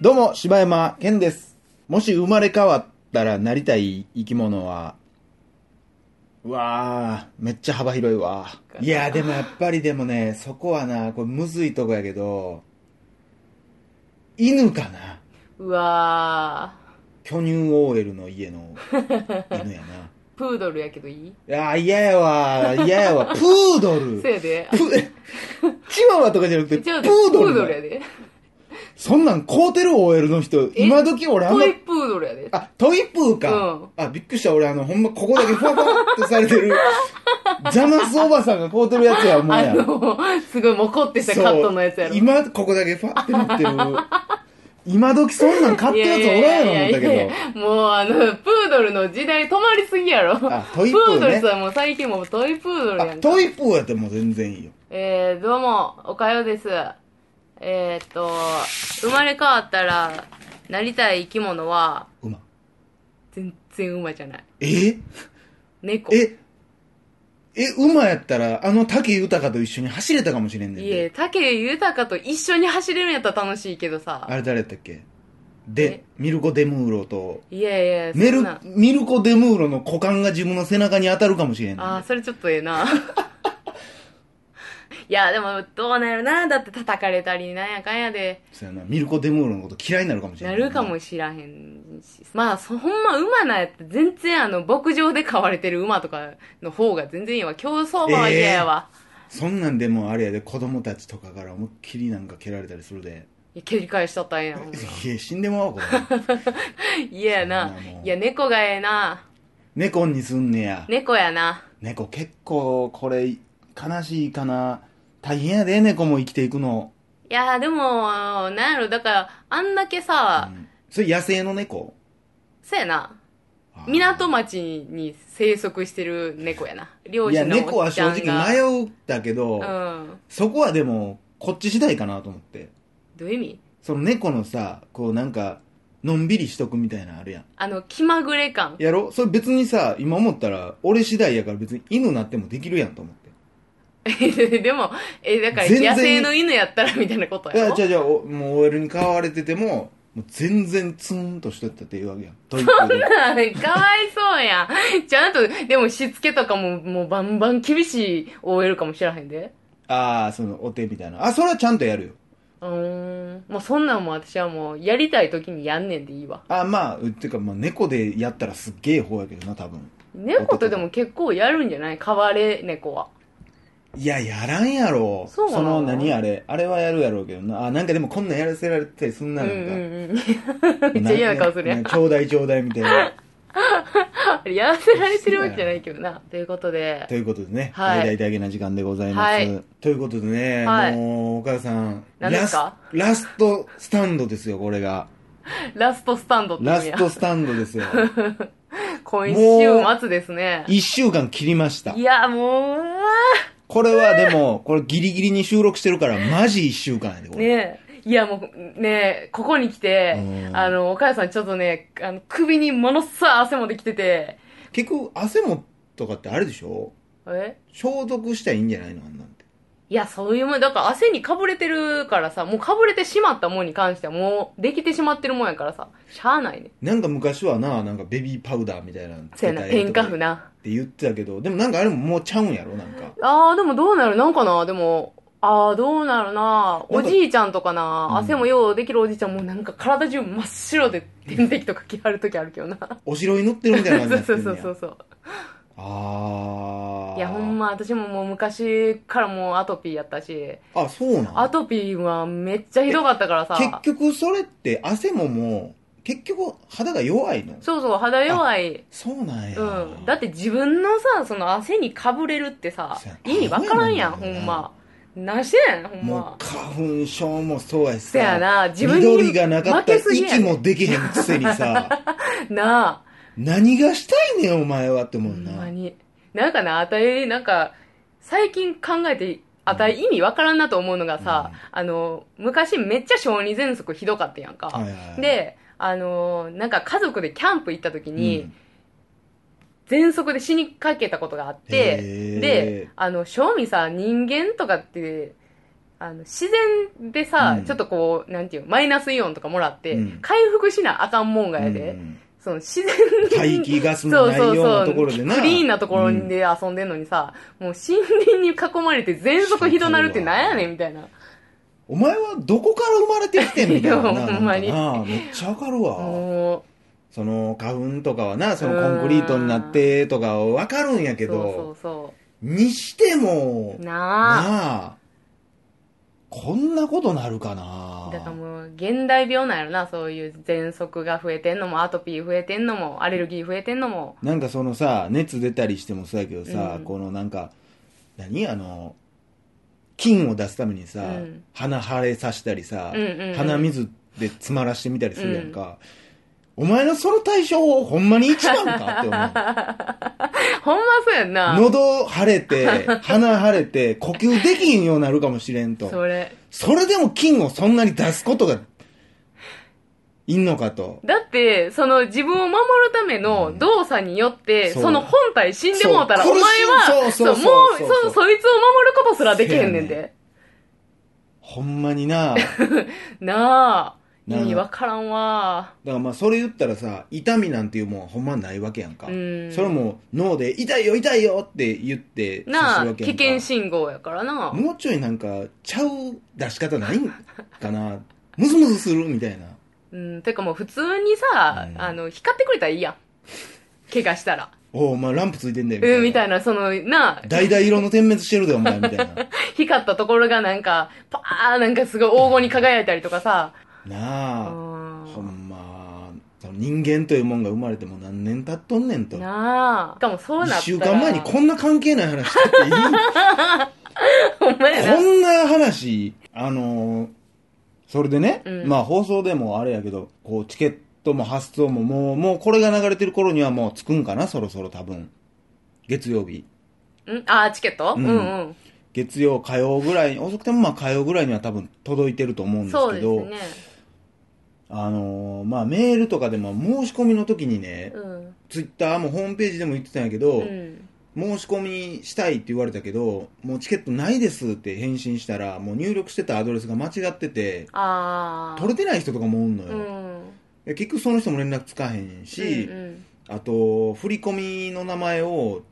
どうも、柴山健です。もし生まれ変わったらなりたい生き物は、うわー、めっちゃ幅広いわ。いや、でもやっぱりでもね、そこはな、これむずいとこやけど、犬かな？うわ巨乳 OL の家の犬やな。ー プードルやけどいい？いやー、嫌やわ、嫌やわ。プードル。せやでプチワワとかじゃなくて、プーでプードルやでそんなん買うてる OL の人、え今時俺あんまトイプードルやであ、トイプーか。うんあ、びっくりした。俺、あの、ほんま、ここだけふわふわってされてる、ザマスおばさんが買うてるやつや、思うあやすごいモコってしたカットのやつやろ今、ここだけふわってなってる。今時そんなん買ってるやつおらんやろ、思ったけやもうあの、プードルの時代止まりすぎやろ。あトイプーねプードルさんもう最近もうトイプードルやんか。トイプーやってもう全然いいよ。えー、どうも、おかよです。えー、っと、生まれ変わったら、なりたい生き物は、馬。全然馬じゃない。え？猫。え？え、馬やったら、あの竹豊と一緒に走れたかもしれんねんいえ、で。竹豊と一緒に走れるんやったら楽しいけどさ。あれ誰やったっけ？でえ、ミルコ・デムーロと、いやいや、メルミルコ・デムーロの股間が自分の背中に当たるかもしれんね。ああ、それちょっとええな。いや、でも、どうなんやろな。だって叩かれたり、なんやかんやで、そうやな、ミルコ・デムーロのこと嫌いになるかもしれな。ないるかもしらへんし。まあ、そほんま馬なんやって、全然あの、牧場で飼われてる馬とかの方が全然いいわ。競走馬は嫌やわ。そんなんでもあれやで、子供たちとかから思いっきりなんか蹴られたりするで。いや蹴り返しとったらええやんほんま。いや、死んでまうわ、これ。嫌やなそんなもん。いや、猫がええな。猫にすんねや。猫やな。猫結構、これ、悲しいかな。大変やで、猫も生きていくの。いや、でも、なんやろ、だから、あんだけさ、うんそれ野生の猫？そうやな。港町に生息してる猫やな。漁いや、師の猫は正おっちゃんが。直迷ったけど、うん。そこはでも、こっち次第かなと思って。どういう意味？その猫のさ、こうなんか、のんびりしとくみたいなのあるやん。あの、気まぐれ感。やろ？それ別にさ、今思ったら、俺次第やから別に犬なってもできるやんと思って。でも、え、だから全然野生の犬やったらみたいなこといや、やろ？じゃあじゃあ、おもう OL に飼われてても、もう全然ツーンとしとったって言うわけやん。トイプーで。かわいそうやん。ちゃんと、でもしつけとかももうバンバン厳しい OL かもしらへんで。ああ、その、お手みたいな。あ、それはちゃんとやるよ。うーん。もうそんなんも私はもうやりたい時にやんねんでいいわ。あまあ、ってか、まあ、猫でやったらすっげえ方やけどな、多分。猫ってでも結構やるんじゃない？飼われ猫は。いや、やらんやろ。そうなの？の、何あれ？あれはやるやろうけどな。あ、なんかでもこんなんやらせられたりすんな、うんなんか。めっちゃ嫌な顔するやん。なちょうだいちょうだいみたいな。やらせられてるわけじゃないけどな。ということでと、いうことでね、はい大々だけな時間でございます。はいということでね、はいもう、お母さん、何ですか？ラストスタンドですよ、これが。ラストスタンドってラストスタンドですよ。今週末ですね。一週間切りましたい。や、もう、これはでも、これギリギリに収録してるから、マジ一週間やで、こーれ。ねえ。いや、もう、ねえ、ここに来てう、んあの、お母さんちょっとね、あの、首にものすごい汗もできてて、結局、汗もとかってあれでしょ？え？消毒したらいいんじゃないのあんなんて。いや、そういうもん、だから汗にかぶれてるからさ、もうかぶれてしまったもんに関してはもう、できてしまってるもんやからさ、しゃあないね。なんか昔はな、なんかベビーパウダーみたいなそうやな、添加符な。て言ってたけど、でもなんかあれももうちゃうんやろなんか。あー、でもどうなる？なんかな？でも、あー、どうなるな？おじいちゃんとかな、うん汗もようできるおじいちゃんもなんか体中真っ白で点滴とか切られる時あるけどな。お城に塗ってるみたいな感じねや そうそうそうそう。あー。いや、ほんま、私ももう昔からもうアトピーやったし、あ、そうなん？アトピーはめっちゃひどかったからさ。結局それって汗ももう、結局肌が弱いの？そうそう、肌弱い。そうなんや。うん。だって自分のさ、その汗にかぶれるってさ意味わからんやん、ほんま。なしてんほんもうま。花粉症もそうやしさ。せやな自分に緑がなかったら息もできへんくせにさ、なあ。何がしたいねんお前はって思ほうんな。まに。なんかな、あたい、なんか、最近考えて、あたい意味わからんなと思うのがさ、あの、昔めっちゃ小児喘息ひどかったやんか。はいはいはい。で、あの、なんか家族でキャンプ行った時に、うん。喘息で死にかけたことがあって、へー。で、あの、正味さ、人間とかって、あの、自然でさ、うん。ちょっとこう、なんていうのマイナスイオンとかもらって、うん。回復しなあかんもんがやで、うんその自然排気ガスもないようなところでなクリーンなところで遊んでんのにさ、もう森林に囲まれて全速ひどなるってなんやねんみたいな。お前はどこから生まれてきてんみたいなほんまにめっちゃわかるわ。もその花粉とかはな、そのコンクリートになってとかわかるんやう、けそうそどう、そにしても、う。ななあ。あ、こんなことなるかな。だからもう、現代病なんやろな、そういう喘息が増えてんのも、アトピー増えてんのも、アレルギー増えてんのも。なんかそのさ、熱出たりしてもそうやけどさ、うんこのなんか、何あの、菌を出すためにさ、うん鼻腫れさしたりさ、うんうんうん鼻水で詰まらしてみたりするやんか。お前のその対処法ほんまに一番かって思う。ほんまそうやんな。喉腫れて、鼻腫れて、呼吸できひんようになるかもしれんと。それ。それでも菌をそんなに出すことが、いんのかと。だって、その自分を守るための動作によって、そうその本体死んでもうたら、お前は、そうそうそうもう、そうそ、そいつを守ることすらできへんねんで。ほんまにな。なあ。意なあ味わからんわ。だからまあそれ言ったらさ、痛みなんていうもんはほんまないわけやんか。うんそれも脳で痛いよ痛いよって言ってなあ、危。険信号やからな。もうちょいなんか、ちゃう出し方ないんかな。ムズムズするみたいな。うん、てかもう普通にさ、うんあの、光ってくれたらいいやん。怪我したら。おお、お前ランプついてんだよ。うん、みたいな、その、なあ、橙色の点滅してるでお前みたいな。光ったところがなんか、パーなんかすごい黄金に輝いたりとかさ。なうあ。んほんま、人間というもんが生まれても何年経っとんねんと。なあ。しかもそうなったら。一週間前にこんな関係ない話してっていい？ほんまやな。こんな話、あのーそれでね、うんまあ放送でもあれやけど、こうチケットも発送ももう、もうこれが流れてる頃にはもう着くんかな、そろそろ多分。月曜日。ん？あ、チケット、ううんん、うん月曜、火曜ぐらいに、遅くてもまあ火曜ぐらいには多分届いてると思うんですそうけど、ですね。あのーまあメールとかでも申し込みの時にね、うん。ツイッターもホームページでも言ってたんやけど、うん。申し込みしたいって言われたけど、もうチケットないですって返信したら、もう入力してたアドレスが間違ってて。取れてない人とかもおんのよ。うん。結局その人も連絡つかへんし、うんあと、振り込みの名前を、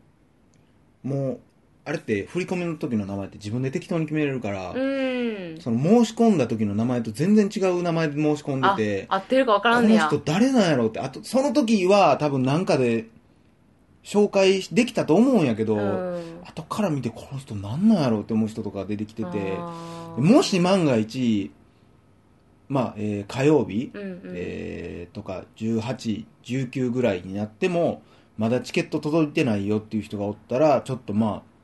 もう、あれって振り込みの時の名前って自分で適当に決めれるから、うん。うん。その申し込んだ時の名前と全然違う名前で申し込んであて、、合ってるかわからんねの人誰なんやろうって、あと、その時は多分なんかで紹介できたと思うんやけど、うん。後から見てこの人なんなんやろうって思う人とか出てきてて、あーもし万が一、まあ、えー火曜日、うんうん。えーとか18、19ぐらいになっても、まだチケット届いてないよっていう人がおったら、ちょっとまあ、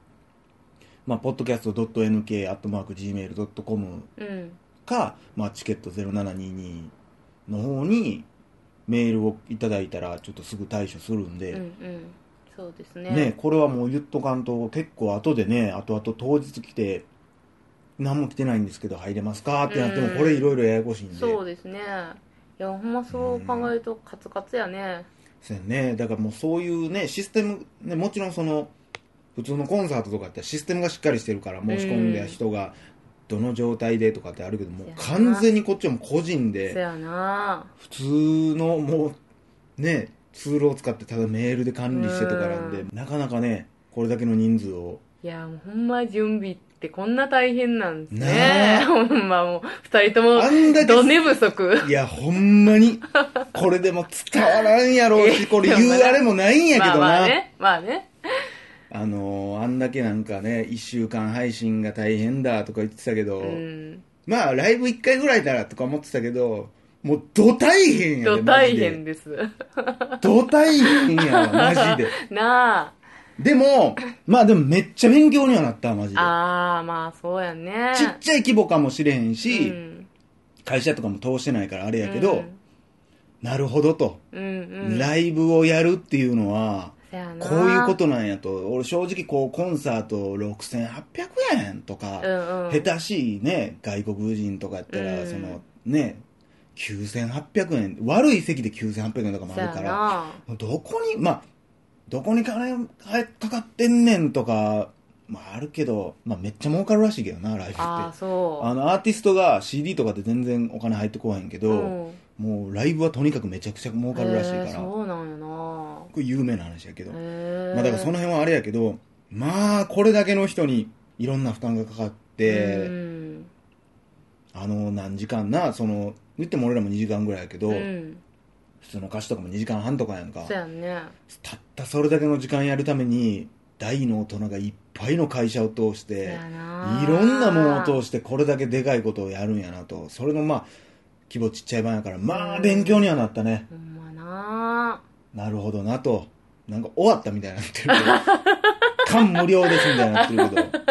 まあ、podcast.nk.gmail.com うん。か、まあ、チケット0722の方にメールをいただいたら、ちょっとすぐ対処するんで、うんうん。そうですね。ね、これはもう言っとかんと、結構後でね、後々当日来て、何も来てないんですけど入れますか？ってなっても、うんこれいろいろややこしいんで。そうですね。いや、ほんまそう考えるとカツカツやね。そうやね。だからもうそういうね、システム、ね、もちろんその、普通のコンサートとかってシステムがしっかりしてるから、申し込んだ人がどの状態でとかってあるけど、もう完全にこっちはもう個人そで、普通のもう、ね、ツールを使ってただメールで管理してとかなんで、なかなかね、これだけの人数を、いや、もうほんま準備ってこんな大変なんですなね。あほんまもう、二人ともあんだけど寝不足。いや、ほんまに、これでも伝わらんやろうし、これ言うあれもないんやけまあどな。まあね。まあね。あのーあんだけなんかね、一週間配信が大変だとか言ってたけど、うん。まあ、ライブ一回ぐらいならとか思ってたけど、もう、ど大変やで、と大マ変です。ど大変やわ、マジで。なでも、まあでもめっちゃ勉強にはなった、マジで。あ。ああ、まあそうやね。ちっちゃい規模かもしれへんうし、ん。会社とかも通してないからあれやけど、うんなるほどと、うんうん。ライブをやるっていうのは、こういうことなんやと、俺正直こうコンサート6800円とか、うんうん。下手しいね、外国人とかやったら、うん。そのね、9800円、悪い席で9800円とかもあるから、な。どこに、まあ、どこに金かかってんねんとか、まああるけど、まあめっちゃ儲かるらしいけどな、ライブって。あの、アーティストが CD とかで全然お金入ってこへんけど、うん。もうライブはとにかくめちゃくちゃ儲かるらしいから、へーこそうなんやなれ有名な話やけど。まあだからその辺はあれやけど、まあこれだけの人にいろんな負担がかかって、うんあの何時間な、その、言っても俺らも2時間ぐらいやけど、うん普通の歌手とかも2時間半とかやんかそう。やんねたったそれだけの時間やるために、大の大人がいっぱいの会社を通して、いろんなものを通してこれだけでかいことをやるんやなと。それのまあ、規模ちっちゃい版やから、まあ勉強にはなったね。ほんまななるほどなと。なんか終わったみたいになってるけど。感無量ですみたいになってるけど。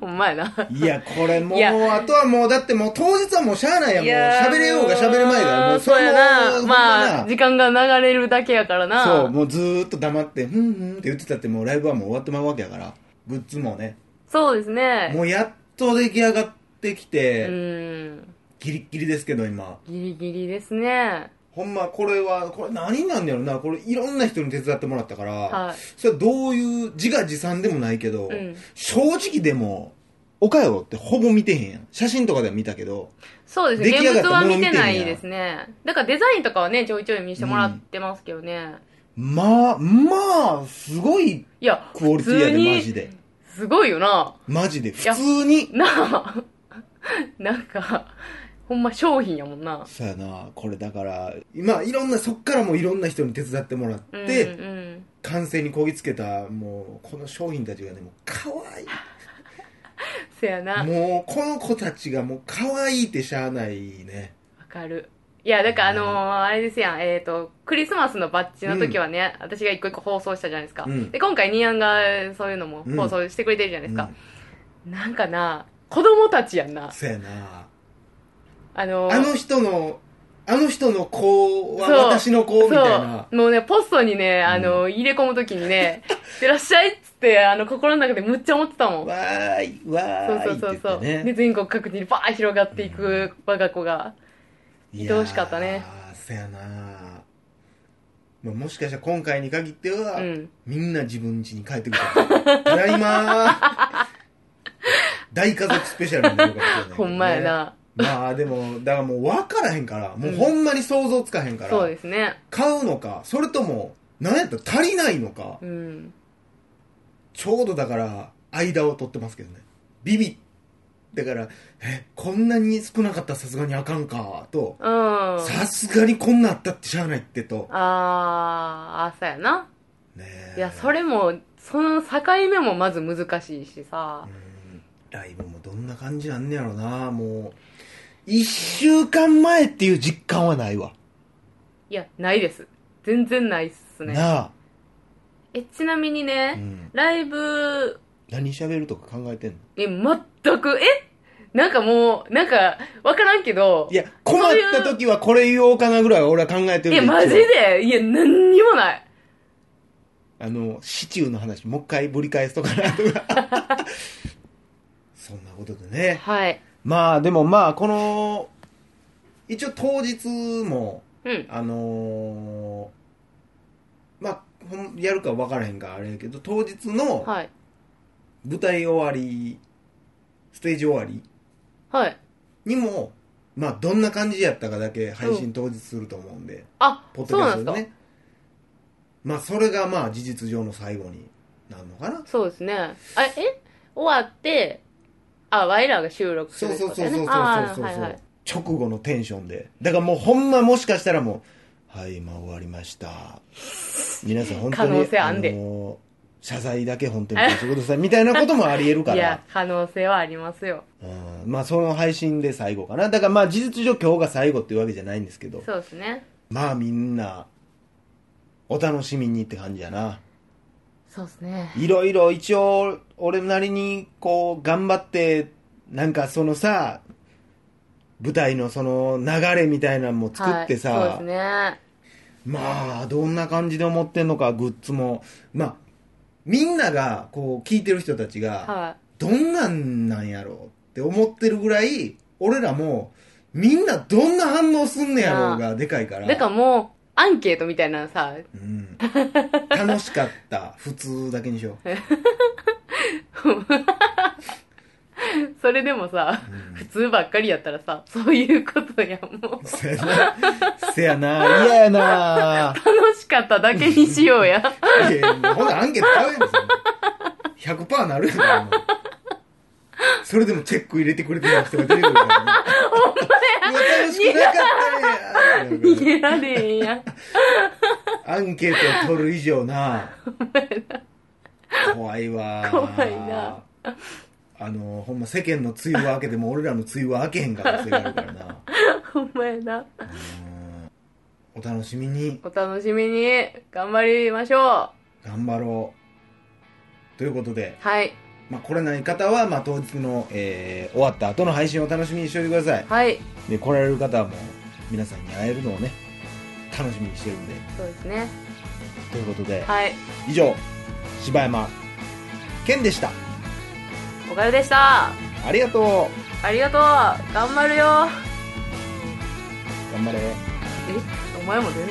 ほんまやないや、これもう、いやあとはもう、だってもう当日はもうしゃあないやん。もうやー喋れようが喋る前が。もうそうやなほんまなあ時間が流れるだけやからなそう、もうずーっと黙って、ふんふんって言ってたってもうライブはもう終わってまうわけやから。グッズもね。そうですねもうやっと出来上がってきて、うんギリッギリですけど今。ギリギリですねほんまこれは、これ何なんだろうな。これいろんな人に手伝ってもらったから、はいそれはどういう、自画自賛でもないけど、うん正直でも、おかよってほぼ見てへんやん。写真とかでは見たけど、そうですね現物は見てないですねだからデザインとかはねちょいちょい見せてもらってますけどね、まあ、まあ、すごいいやクオリティやで、マジで。すごいよなマジで。普や通に。なあ なんかほんま商品やもんな。そうやな、これだから、まあ、いろんな、そっからもいろんな人に手伝ってもらって、うんうん完成にこぎつけた、もう、この商品たちがね、もう、可愛い。せやな。わもう、この子たちがもう、可愛いってしゃあないね。かる。いやだからあのーあれですやん。えっ、とクリスマスのバッジの時はね、私が一個一個放送したじゃないですか、うん。で今回ニアンがそういうのもうん放送してくれてるじゃないですか、なんかな子供たちやんな。そうやな。あのーあの人の、あの人の子は私の子みたいな。もうね、ポストにね、あの、入れ込むときにね、いってらっしゃいっつって、あの、心の中でむっちゃ思ってたもん。わーい、わーいそうそうそう。ね。で、全国各地にバーッ広がっていく我が子が。いやー愛おしかったね。そやなまあもしかしたら今回に限っては、うんみんな自分家に帰ってくる。ただいまー 大家族スペシャルになるかもしれないね、ほんまやな。まあでも、だからもう分からへんから、もうほんまに想像つかへんから、そうですね。買うのか、それとも、なんやったら足りないのか、うん。ちょうどだから、間を取ってますけどね。ビビだから、え、こんなに少なかったらさすがにあかんか、と、うん。さすがにこんなあったってしゃあないってと。あー、あ、そうやな。ねえいや、それも、その境目もまず難しいしさう。んライブもどんな感じなんねやろな、もう。一週間前っていう実感はないわ。いや、ないです。全然ないっすね。なあ。え、ちなみにうね、ん。ライブ、何喋るとか考えてんの？え、全く、え？なんかもう、なんか、わからんけど、いや、困った時はこれ言おうかなぐらいは俺は考えてるえ、でマジで？いや、何にもない。あの、シチューの話、もう一回ぶり返すとかなとか。そんなことでね。はい。まあ、でもまあ、この、一応当日も、うん。あのーまあ、ほんやるか分からへんかあれやけど、当日のはい。舞台終わり、ステージ終わりはい。にも、まあ、どんな感じやったかだけ配信当日すると思うんで、あポッ、そうなんですか？ドキャストでね。まあ、それがまあ、事実上の最後になるのかな。そうですね。あ、え？終わって、あ、ワイラーが収録するってそうそうそうそうそうそう、ーはいはい。直後のテンションで。だからもうほんまもしかしたらもう、はい、今終わりました。皆さん本当に、可能性あんでの謝罪だけ本当にしてください。みたいなこともあり得るかいやら。、可能性はありますよ。うん、まあその配信で最後かな。だからまあ事実上今日が最後っていうわけじゃないんですけど。そうですね。まあみんな、お楽しみにって感じやな。そうですね。いろいろ一応、俺なりにこう頑張って、なんかそのさ、舞台のその流れみたいなのも作ってさ、はい、そうですね。まあ、どんな感じで思ってんのか、グッズも。まあ、みんなが、こう、聞いてる人たちが、はどんなんなんやろうって思ってるぐらい、俺らも、みんなどんな反応すんねやろうがでかいから。い。だからもう、アンケートみたいなのさ、うん。楽しかった。普通だけにしよう。それでもさ、普通ばっかりやったらさ、そういうことやんもう。せやな。せやな。嫌やな。楽しかっただけにしようや。いや、ほんアンケート買うやんですよ。100%なるやんそれでもチェック入れてくれてない人が出てくるからね。ほんまや。楽しくなかったね。逃げられへんやん。アンケートを取る以上な。怖いわ。怖いな。あの、ほんま世間の梅雨は明けても俺らの梅雨は明けへん可能性があるからな。ほんまやな。うんお楽しみにお楽しみに、頑張りましょ頑張ろう。ということで、う。はい。まあ、来れない方は、まあ、当日の、えー終わった後の配信を楽しみにしておいてください。はい。で、来られる方はもう、皆さんに会えるのをね、楽しみにしてるんで。そうですね。ということで、はい。以上、柴山健でした。おかゆでした。ありがとう。ありがとう。頑張るよ。頑張れ。え？お前も出る